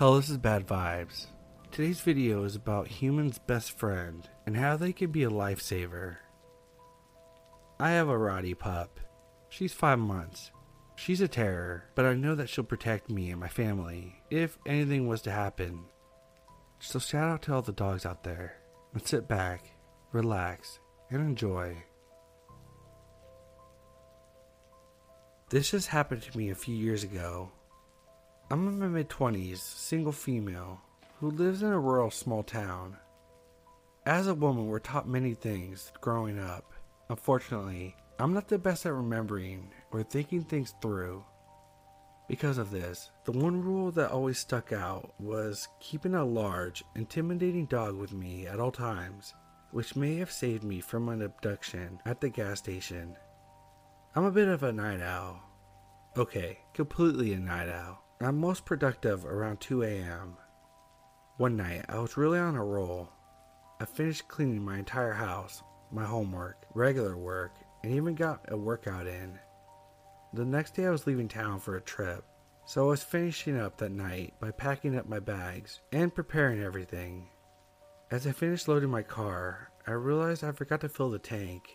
Hello, this is Bad Vibes. Today's video is about humans' best friend and how they can be a lifesaver. I have a Rottie pup. She's five months. She's a terror, but I know that she'll protect me and my family if anything was to happen. So shout out to all the dogs out there and sit back, relax, and enjoy. This just happened to me a few years ago I'm in my mid 20s, single female, who lives in a rural small town. As a woman, we're taught many things growing up. Unfortunately, I'm not the best at remembering or thinking things through. Because of this, the one rule that always stuck out was keeping a large, intimidating dog with me at all times, which may have saved me from an abduction at the gas station. I'm a bit of a night owl. Okay, completely a night owl. I'm most productive around 2 a.m. One night, I was really on a roll. I finished cleaning my entire house, my homework, regular work, and even got a workout in. The next day, I was leaving town for a trip, so I was finishing up that night by packing up my bags and preparing everything. As I finished loading my car, I realized I forgot to fill the tank.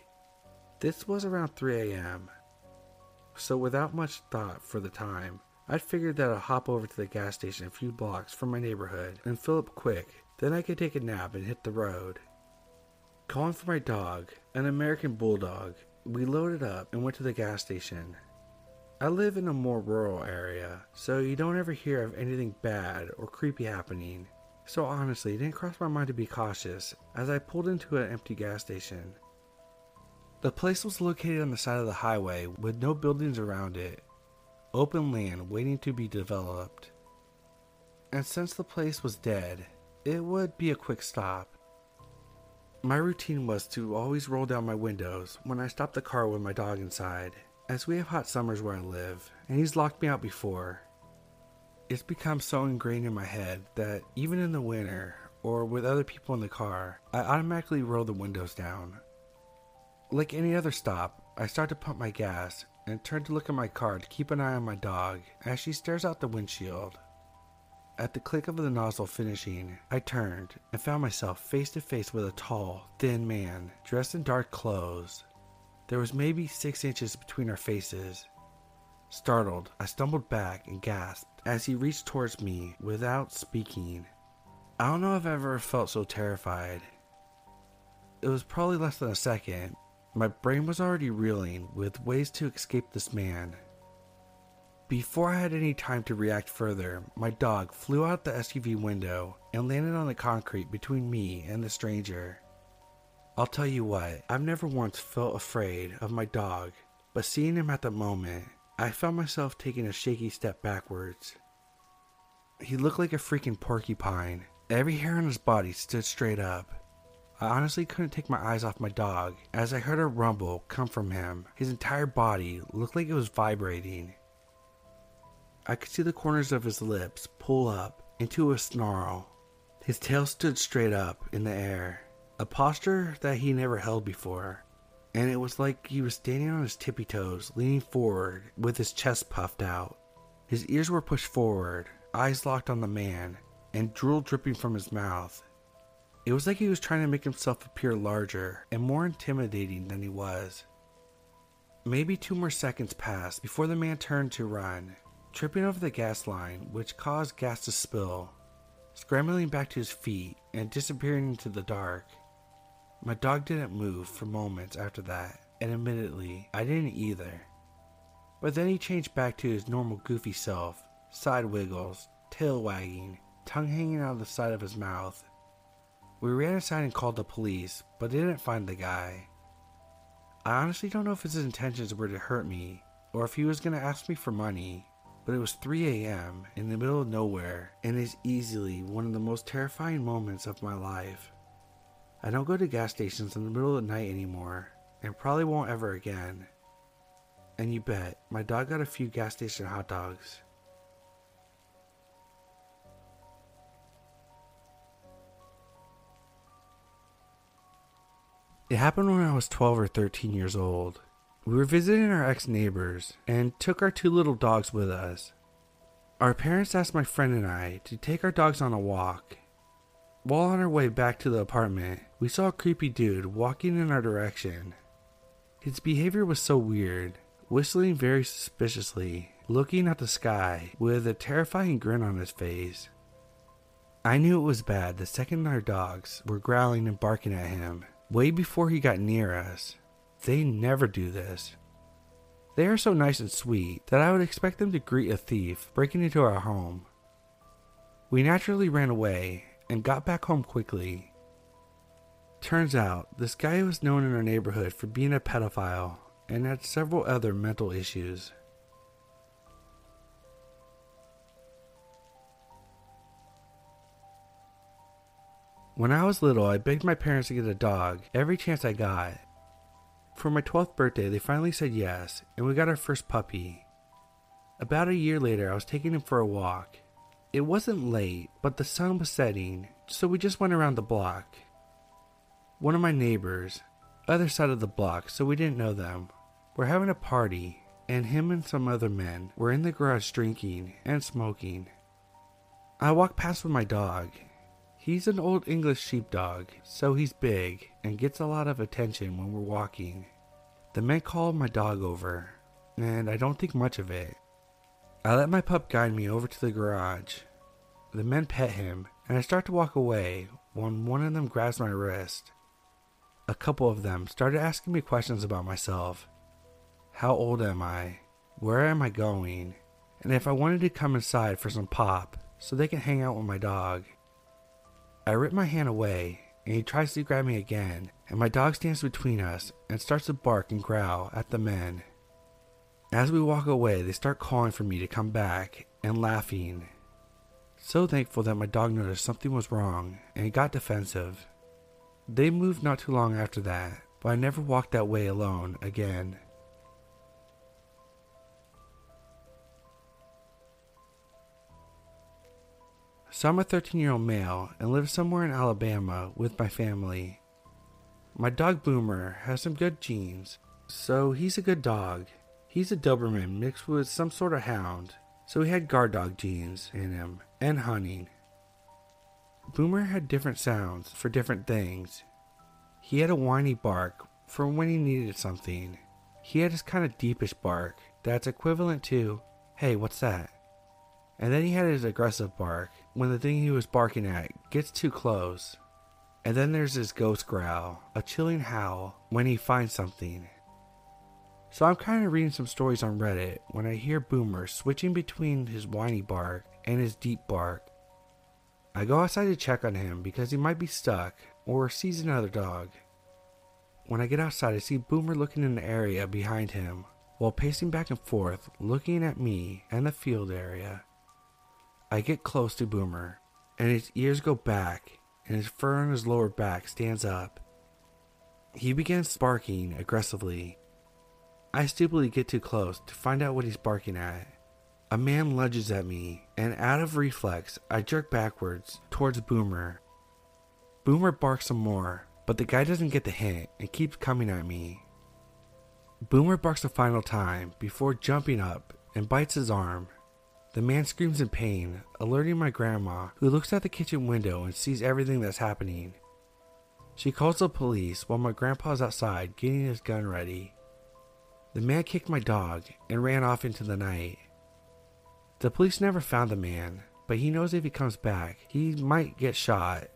This was around 3 a.m., so without much thought for the time, I'd figured that I'd hop over to the gas station a few blocks from my neighborhood and fill up quick, then I could take a nap and hit the road. Calling for my dog, an American Bulldog, we loaded up and went to the gas station. I live in a more rural area, so you don't ever hear of anything bad or creepy happening. So honestly, it didn't cross my mind to be cautious as I pulled into an empty gas station. The place was located on the side of the highway with no buildings around it open land waiting to be developed. And since the place was dead, it would be a quick stop. My routine was to always roll down my windows when I stopped the car with my dog inside, as we have hot summers where I live, and he's locked me out before. It's become so ingrained in my head that even in the winter or with other people in the car, I automatically roll the windows down. Like any other stop, I start to pump my gas and turn to look at my car to keep an eye on my dog as she stares out the windshield. At the click of the nozzle finishing, I turned and found myself face to face with a tall, thin man dressed in dark clothes. There was maybe six inches between our faces. Startled, I stumbled back and gasped as he reached towards me without speaking. I don't know if I've ever felt so terrified. It was probably less than a second, my brain was already reeling with ways to escape this man. Before I had any time to react further, my dog flew out the SUV window and landed on the concrete between me and the stranger. I'll tell you what, I've never once felt afraid of my dog, but seeing him at the moment, I found myself taking a shaky step backwards. He looked like a freaking porcupine. Every hair on his body stood straight up, I honestly couldn't take my eyes off my dog as I heard a rumble come from him. His entire body looked like it was vibrating. I could see the corners of his lips pull up into a snarl. His tail stood straight up in the air, a posture that he never held before, and it was like he was standing on his tippy toes, leaning forward with his chest puffed out. His ears were pushed forward, eyes locked on the man, and drool dripping from his mouth it was like he was trying to make himself appear larger and more intimidating than he was. Maybe two more seconds passed before the man turned to run, tripping over the gas line, which caused gas to spill, scrambling back to his feet and disappearing into the dark. My dog didn't move for moments after that, and admittedly, I didn't either. But then he changed back to his normal goofy self, side wiggles, tail wagging, tongue hanging out of the side of his mouth, we ran inside and called the police, but they didn't find the guy. I honestly don't know if his intentions were to hurt me or if he was going to ask me for money, but it was 3 a.m. in the middle of nowhere and is easily one of the most terrifying moments of my life. I don't go to gas stations in the middle of the night anymore and probably won't ever again. And you bet, my dog got a few gas station hot dogs. It happened when I was 12 or 13 years old. We were visiting our ex neighbors and took our two little dogs with us. Our parents asked my friend and I to take our dogs on a walk. While on our way back to the apartment, we saw a creepy dude walking in our direction. His behavior was so weird, whistling very suspiciously, looking at the sky with a terrifying grin on his face. I knew it was bad the second our dogs were growling and barking at him, way before he got near us. They never do this. They are so nice and sweet that I would expect them to greet a thief breaking into our home. We naturally ran away and got back home quickly. Turns out, this guy was known in our neighborhood for being a pedophile and had several other mental issues. When I was little, I begged my parents to get a dog every chance I got. For my 12th birthday, they finally said yes, and we got our first puppy. About a year later, I was taking him for a walk. It wasn't late, but the sun was setting, so we just went around the block. One of my neighbors, other side of the block, so we didn't know them, were having a party, and him and some other men were in the garage drinking and smoking. I walked past with my dog, He's an old English sheepdog, so he's big and gets a lot of attention when we're walking. The men called my dog over, and I don't think much of it. I let my pup guide me over to the garage. The men pet him, and I start to walk away when one of them grabs my wrist. A couple of them started asking me questions about myself. How old am I? Where am I going? And if I wanted to come inside for some pop so they can hang out with my dog. I rip my hand away, and he tries to grab me again, and my dog stands between us and starts to bark and growl at the men. As we walk away, they start calling for me to come back and laughing. So thankful that my dog noticed something was wrong and got defensive. They moved not too long after that, but I never walked that way alone again. So I'm a 13 year old male and live somewhere in Alabama with my family. My dog Boomer has some good genes, so he's a good dog. He's a Doberman mixed with some sort of hound, so he had guard dog genes in him and hunting. Boomer had different sounds for different things. He had a whiny bark for when he needed something. He had his kind of deepish bark that's equivalent to, hey, what's that? And then he had his aggressive bark when the thing he was barking at gets too close. And then there's his ghost growl, a chilling howl when he finds something. So I'm kind of reading some stories on Reddit when I hear Boomer switching between his whiny bark and his deep bark. I go outside to check on him because he might be stuck or sees another dog. When I get outside, I see Boomer looking in the area behind him while pacing back and forth, looking at me and the field area. I get close to Boomer, and his ears go back, and his fur on his lower back stands up. He begins barking aggressively. I stupidly get too close to find out what he's barking at. A man lunges at me, and out of reflex, I jerk backwards towards Boomer. Boomer barks some more, but the guy doesn't get the hint and keeps coming at me. Boomer barks a final time before jumping up and bites his arm. The man screams in pain, alerting my grandma, who looks out the kitchen window and sees everything that's happening. She calls the police while my grandpa is outside getting his gun ready. The man kicked my dog and ran off into the night. The police never found the man, but he knows if he comes back, he might get shot.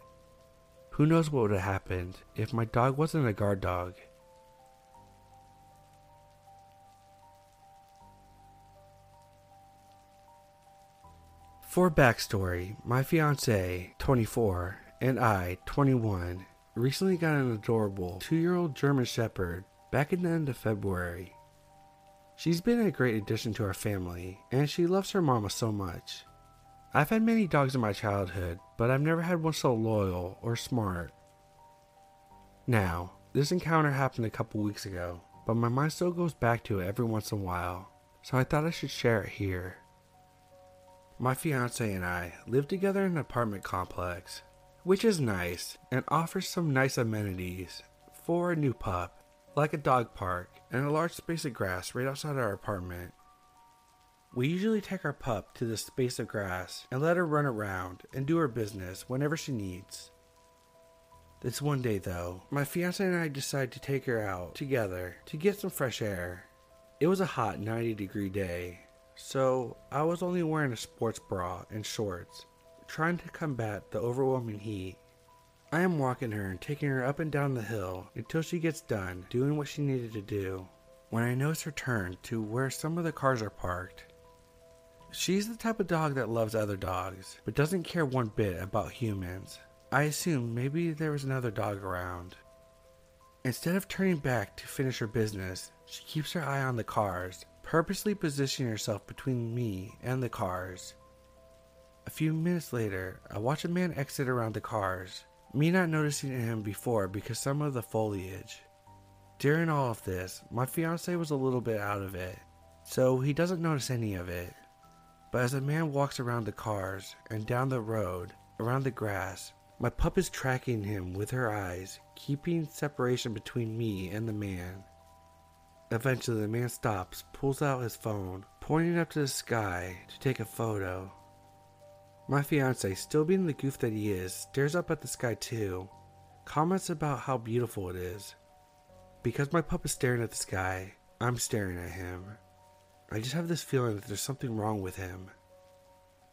Who knows what would have happened if my dog wasn't a guard dog? For backstory, my fiance, 24, and I, 21, recently got an adorable two year old German Shepherd back in the end of February. She's been a great addition to our family, and she loves her mama so much. I've had many dogs in my childhood, but I've never had one so loyal or smart. Now, this encounter happened a couple weeks ago, but my mind still goes back to it every once in a while, so I thought I should share it here. My fiance and I live together in an apartment complex, which is nice and offers some nice amenities for a new pup, like a dog park and a large space of grass right outside our apartment. We usually take our pup to the space of grass and let her run around and do her business whenever she needs. This one day, though, my fiance and I decided to take her out together to get some fresh air. It was a hot 90 degree day, so I was only wearing a sports bra and shorts, trying to combat the overwhelming heat. I am walking her and taking her up and down the hill until she gets done doing what she needed to do. When I notice her turn to where some of the cars are parked, she's the type of dog that loves other dogs, but doesn't care one bit about humans. I assumed maybe there was another dog around. Instead of turning back to finish her business, she keeps her eye on the cars, purposely positioning herself between me and the cars. A few minutes later, I watch a man exit around the cars, me not noticing him before because some of the foliage. During all of this, my fiance was a little bit out of it, so he doesn't notice any of it. But as the man walks around the cars and down the road, around the grass, my pup is tracking him with her eyes, keeping separation between me and the man. Eventually, the man stops, pulls out his phone, pointing up to the sky to take a photo. My fiance, still being the goof that he is, stares up at the sky too, comments about how beautiful it is. Because my pup is staring at the sky, I'm staring at him. I just have this feeling that there's something wrong with him.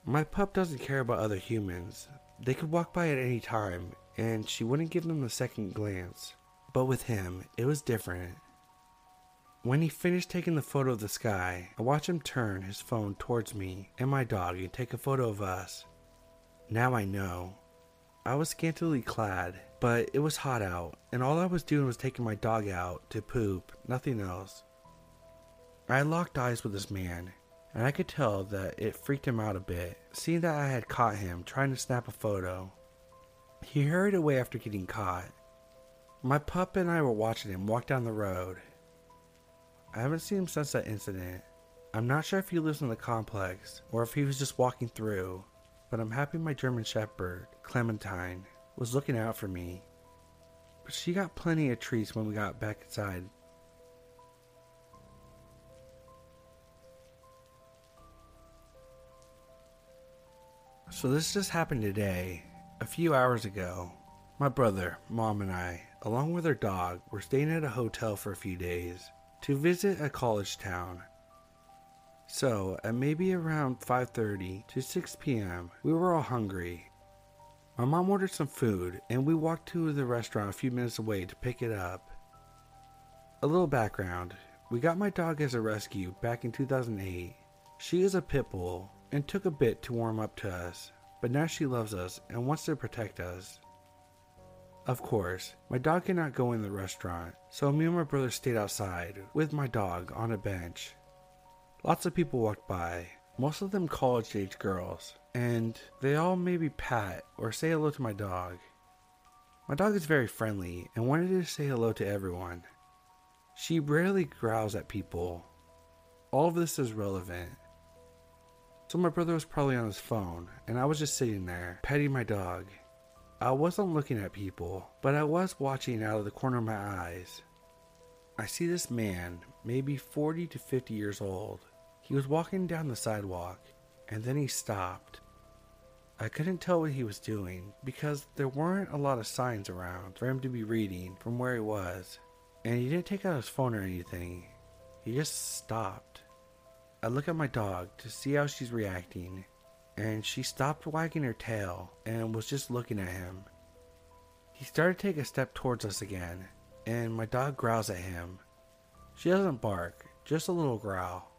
My pup doesn't care about other humans, they could walk by at any time, and she wouldn't give them a second glance. But with him, it was different. When he finished taking the photo of the sky, I watched him turn his phone towards me and my dog and take a photo of us. Now I know. I was scantily clad, but it was hot out, and all I was doing was taking my dog out to poop, nothing else. I locked eyes with this man, and I could tell that it freaked him out a bit, seeing that I had caught him trying to snap a photo. He hurried away after getting caught. My pup and I were watching him walk down the road. I haven't seen him since that incident. I'm not sure if he lives in the complex or if he was just walking through, but I'm happy my German Shepherd, Clementine, was looking out for me. But she got plenty of treats when we got back inside So this just happened today, a few hours ago. My brother, mom, and I, along with our dog, were staying at a hotel for a few days to visit a college town. So, at maybe around 5:30 to 6 p.m., we were all hungry. My mom ordered some food, and we walked to the restaurant a few minutes away to pick it up. A little background: we got my dog as a rescue back in 2008. She is a pit bull and took a bit to warm up to us, but now she loves us and wants to protect us. Of course, my dog cannot go in the restaurant, so me and my brother stayed outside with my dog on a bench. Lots of people walked by, most of them college age girls, and they all maybe pat or say hello to my dog. My dog is very friendly and wanted to say hello to everyone. She rarely growls at people. All of this is relevant so my brother was probably on his phone, and I was just sitting there, petting my dog. I wasn't looking at people, but I was watching out of the corner of my eyes. I see this man, maybe 40 to 50 years old. He was walking down the sidewalk, and then he stopped. I couldn't tell what he was doing because there weren't a lot of signs around for him to be reading from where he was, and he didn't take out his phone or anything. He just stopped. I look at my dog to see how she's reacting, and she stopped wagging her tail and was just looking at him. He started to take a step towards us again, and my dog growls at him. She doesn't bark, just a little growl.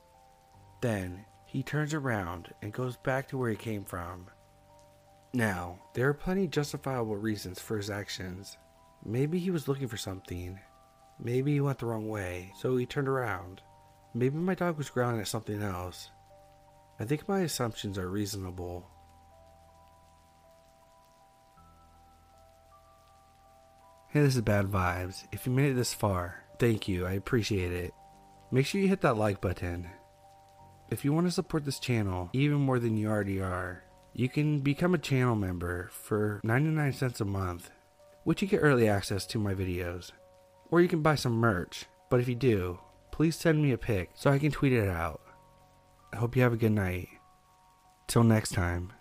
Then he turns around and goes back to where he came from. Now, there are plenty justifiable reasons for his actions. Maybe he was looking for something. Maybe he went the wrong way, so he turned around. Maybe my dog was growling at something else. I think my assumptions are reasonable. Hey, this is Bad Vibes. If you made it this far, thank you. I appreciate it. Make sure you hit that like button. If you want to support this channel even more than you already are, you can become a channel member for 99 cents a month, which you get early access to my videos. Or you can buy some merch, but if you do, please send me a pic so I can tweet it out. I hope you have a good night. Till next time.